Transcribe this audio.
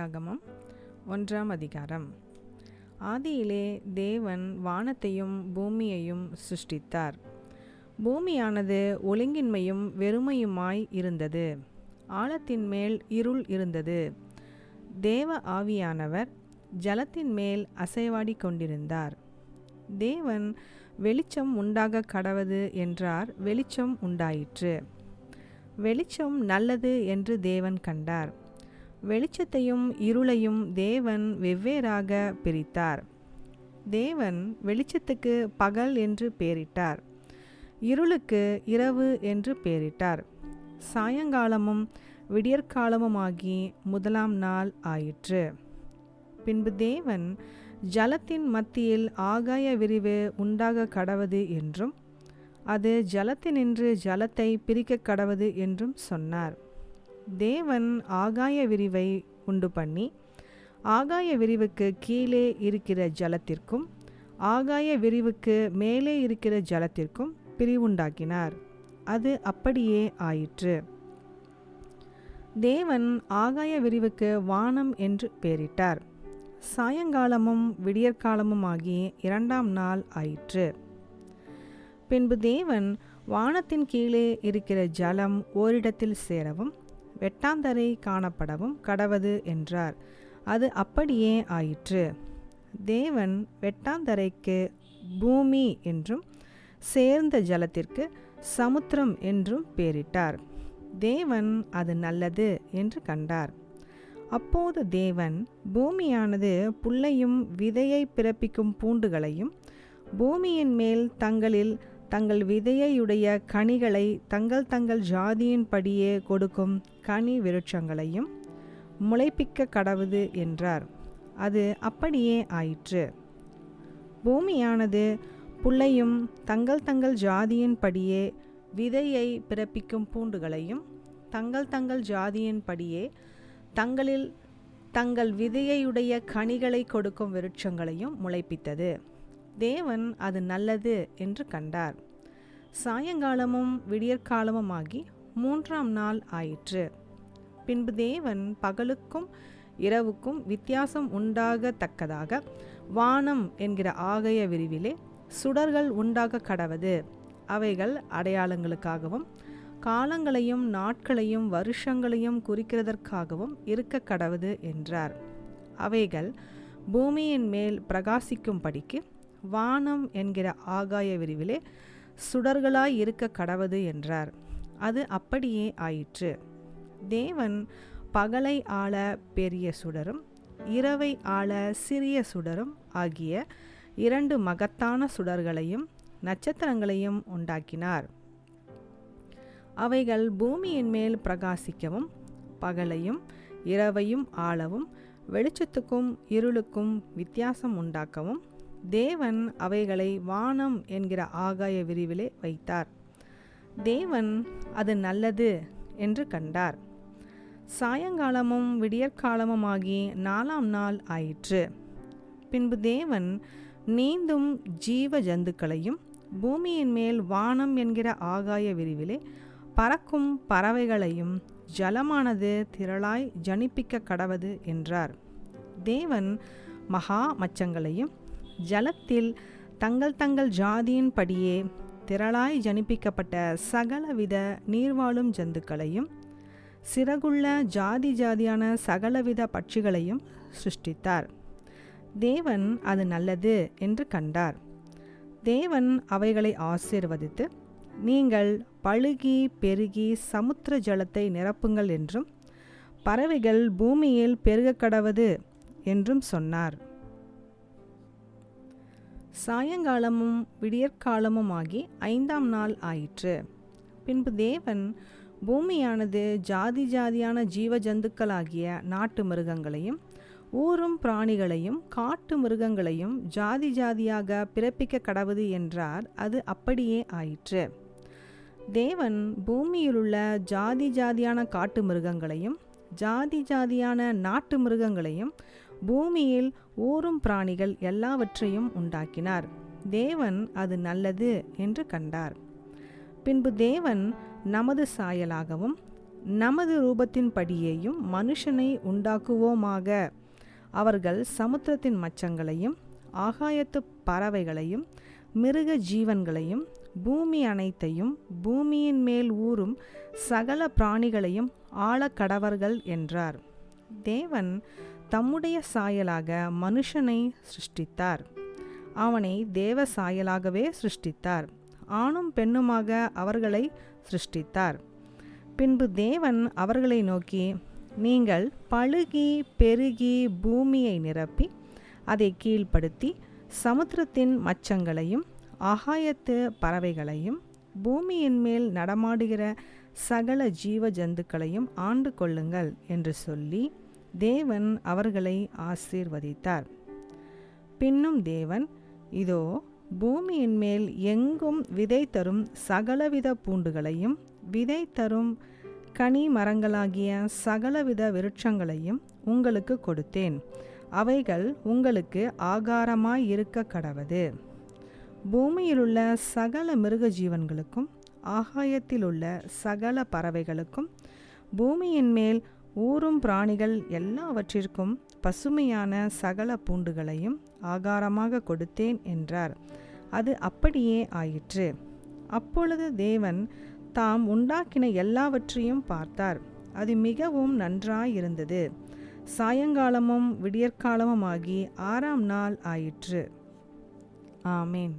ஆதியாகமம் ஒன்றாம் அதிகாரம். ஆதியிலே தேவன் வானத்தையும் பூமியையும் சிருஷ்டித்தார். பூமியானது ஒழுங்கின்மையும் வெறுமையுமாய் இருந்தது. ஆழத்தின் மேல் இருள் இருந்தது. தேவ ஆவியானவர் ஜலத்தின் மேல் அசைவாடி கொண்டிருந்தார். தேவன் வெளிச்சம் உண்டாக கடவது என்றார் வெளிச்சம் உண்டாயிற்று. வெளிச்சம் நல்லது என்று தேவன் கண்டார். வெளிச்சத்தையும் இருளையும் தேவன் வெவ்வேறாக பிரித்தார். தேவன் வெளிச்சத்துக்கு பகல் என்று பெயரிட்டார் இருளுக்கு இரவு என்று பெயரிட்டார் சாயங்காலமும் விடியற்காலமுமாகி முதலாம் நாள் ஆயிற்று. பின்பு தேவன் ஜலத்தின் மத்தியில் ஆகாய விரிவு உண்டாக கடவது என்றும் அது ஜலத்தினின்று ஜலத்தை பிரிக்க கடவது என்றும் சொன்னார். தேவன் ஆகாய விரிவை உண்டு பண்ணி ஆகாய விரிவுக்கு கீழே இருக்கிற ஜலத்திற்கும் ஆகாய விரிவுக்கு மேலே இருக்கிற ஜலத்திற்கும் பிரிவுண்டாக்கினார். அது அப்படியே ஆயிற்று. தேவன் ஆகாய விரிவுக்கு வானம் என்று பெயரிட்டார். சாயங்காலமும் விடியற்காலமும் ஆகி இரண்டாம் நாள் ஆயிற்று. பின்பு தேவன் வானத்தின் கீழே இருக்கிற ஜலம் ஓரிடத்தில் சேரவும் வெட்டாந்தரை காணப்படவும் கடவது என்றார். அது அப்படியே ஆயிற்று. தேவன் வெட்டாந்தரைக்கு பூமி என்றும் சேர்ந்த ஜலத்திற்கு சமுத்திரம் என்றும் பெயரிட்டார் தேவன் அது நல்லது என்று கண்டார். அப்போது தேவன் பூமியானது புல்லையும் விதையை பிறப்பிக்கும் பூண்டுகளையும் பூமியின் மேல் தங்களில் தங்கள் விதையுடைய கனிகளை தங்கள் தங்கள் ஜாதியின்படியே கொடுக்கும் கனி விருட்சங்களையும் முளைப்பிக்க கடவுது என்றார். அது அப்படியே ஆயிற்று. பூமியானது புள்ளையும் தங்கள் தங்கள் ஜாதியின்படியே விதையை பிறப்பிக்கும் பூண்டுகளையும் தங்கள் தங்கள் ஜாதியின்படியே தங்களில் தங்கள் விதையுடைய கனிகளை கொடுக்கும் விருட்சங்களையும் முளைப்பித்தது. தேவன் அது நல்லது என்று கண்டார். சாயங்காலமும் விடியற்காலமுமாகி மூன்றாம் நாள் ஆயிற்று. பின்பு தேவன் பகலுக்கும் இரவுக்கும் வித்தியாசம் உண்டாகத்தக்கதாக வானம் என்கிற ஆகைய விரிவிலே சுடர்கள் உண்டாக கடவது. அவைகள் அடையாளங்களுக்காகவும் காலங்களையும் நாட்களையும் வருஷங்களையும் குறிக்கிறதற்காகவும் இருக்க கடவுது என்றார். அவைகள் பூமியின் மேல் பிரகாசிக்கும்படிக்கு வானம் என்கிற ஆகாய விரிவிலே சுடர்களாய் இருக்க கடவது என்றார். அது அப்படியே ஆயிற்று. தேவன் பகலை ஆள பெரிய சுடரும் இரவை ஆள சிறிய சுடரும் ஆகிய இரண்டு மகத்தான சுடர்களையும் நட்சத்திரங்களையும் உண்டாக்கினார். அவைகள் பூமியின் மேல் பிரகாசிக்கவும் பகலையும் இரவையும் ஆளவும் வெளிச்சத்துக்கும் இருளுக்கும் வித்தியாசம் உண்டாக்கவும் தேவன் அவைகளை வானம் என்கிற ஆகாய விரிவிலே வைத்தார். தேவன் அது நல்லது என்று கண்டார். சாயங்காலமும் விடியற்காலமுமாகி நாலாம் நாள் ஆயிற்று. பின்பு தேவன் நீந்தும் ஜீவ ஜந்துக்களையும் பூமியின் மேல் வானம் என்கிற ஆகாய விரிவிலே பறக்கும் பறவைகளையும் ஜலமானது திரளாய் ஜனிப்பிக்க கடவது என்றார். தேவன் மகா மச்சங்களையும் ஜலத்தில் தங்கள் தங்கள் ஜாதியின்படியே திரளாய் ஜனிப்பிக்கப்பட்ட சகலவித நீர்வாழும் ஜந்துக்களையும் சிறகுள்ள ஜாதி ஜாதியான சகலவித பட்சிகளையும் சிருஷ்டித்தார். தேவன் அது நல்லது என்று கண்டார். தேவன் அவைகளை ஆசீர்வதித்து நீங்கள் பழுகி பெருகி சமுத்திர ஜலத்தை நிரப்புங்கள் என்றும் பறவைகள் பூமியில் பெருகக்கடவது என்றும் சொன்னார். சாயங்காலமும் விடியற்காலமுமாகி ஐந்தாம் நாள் ஆயிற்று. பின்பு தேவன் பூமியானது ஜாதி ஜாதியான ஜீவ ஜந்துக்களாகிய நாட்டு மிருகங்களையும் ஊரும் பிராணிகளையும் காட்டு மிருகங்களையும் ஜாதி ஜாதியாக பிறப்பிக்க கடவுது என்றார். அது அப்படியே ஆயிற்று. தேவன் பூமியிலுள்ள ஜாதி ஜாதியான காட்டு மிருகங்களையும் ஜாதி ஜாதியான நாட்டு மிருகங்களையும் பூமியில் ஊறும் பிராணிகள் எல்லாவற்றையும் உண்டாக்கினார். தேவன் அது நல்லது என்று கண்டார். பின்பு தேவன் நமது சாயலாகவும் நமது ரூபத்தின்படியேயும் மனுஷனை உண்டாக்குவோமாக. அவர்கள் சமுத்திரத்தின் மச்சங்களையும் ஆகாயத்து பறவைகளையும் மிருக ஜீவன்களையும் பூமி அனைத்தையும் பூமியின் மேல் ஊறும் சகல பிராணிகளையும் ஆளக்கடவர்கள் என்றார். தேவன் தம்முடைய சாயலாக மனுஷனை சிருஷ்டித்தார். அவனை தேவ சாயலாகவே சிருஷ்டித்தார். ஆணும் பெண்ணுமாக அவர்களை சிருஷ்டித்தார். பின்பு தேவன் அவர்களை நோக்கி நீங்கள் பழுகி பெருகி பூமியை நிரப்பி அதை கீழ்ப்படுத்தி சமுத்திரத்தின் மச்சங்களையும் ஆகாயத்து பறவைகளையும் பூமியின் மேல் நடமாடுகிற சகல ஜீவ ஜந்துக்களையும் ஆண்டு கொள்ளுங்கள் என்று சொல்லி தேவன் அவர்களை ஆசீர்வதித்தார். பின்னும் தேவன் இதோ பூமியின் மேல் எங்கும் விதை தரும் சகலவித பூண்டுகளையும் விதை தரும் கனி மரங்களாகிய சகலவித விருட்சங்களையும் உங்களுக்கு கொடுத்தேன். அவைகள் உங்களுக்கு ஆகாரமாய் இருக்க கடவது. பூமியிலுள்ள சகல மிருக ஜீவன்களுக்கும் ஆகாயத்திலுள்ள சகல பறவைகளுக்கும் பூமியின் மேல் ஊறும் பிராணிகள் எல்லாவற்றிற்கும் பசுமையான சகல பூண்டுகளையும் ஆகாரமாக கொடுத்தேன் என்றார். அது அப்படியே ஆயிற்று. அப்பொழுது தேவன் தாம் உண்டாக்கின எல்லாவற்றையும் பார்த்தார். அது மிகவும் நன்றாயிருந்தது. சாயங்காலமும் விடியற்காலமுமாகி ஆறாம் நாள் ஆயிற்று. ஆமேன்.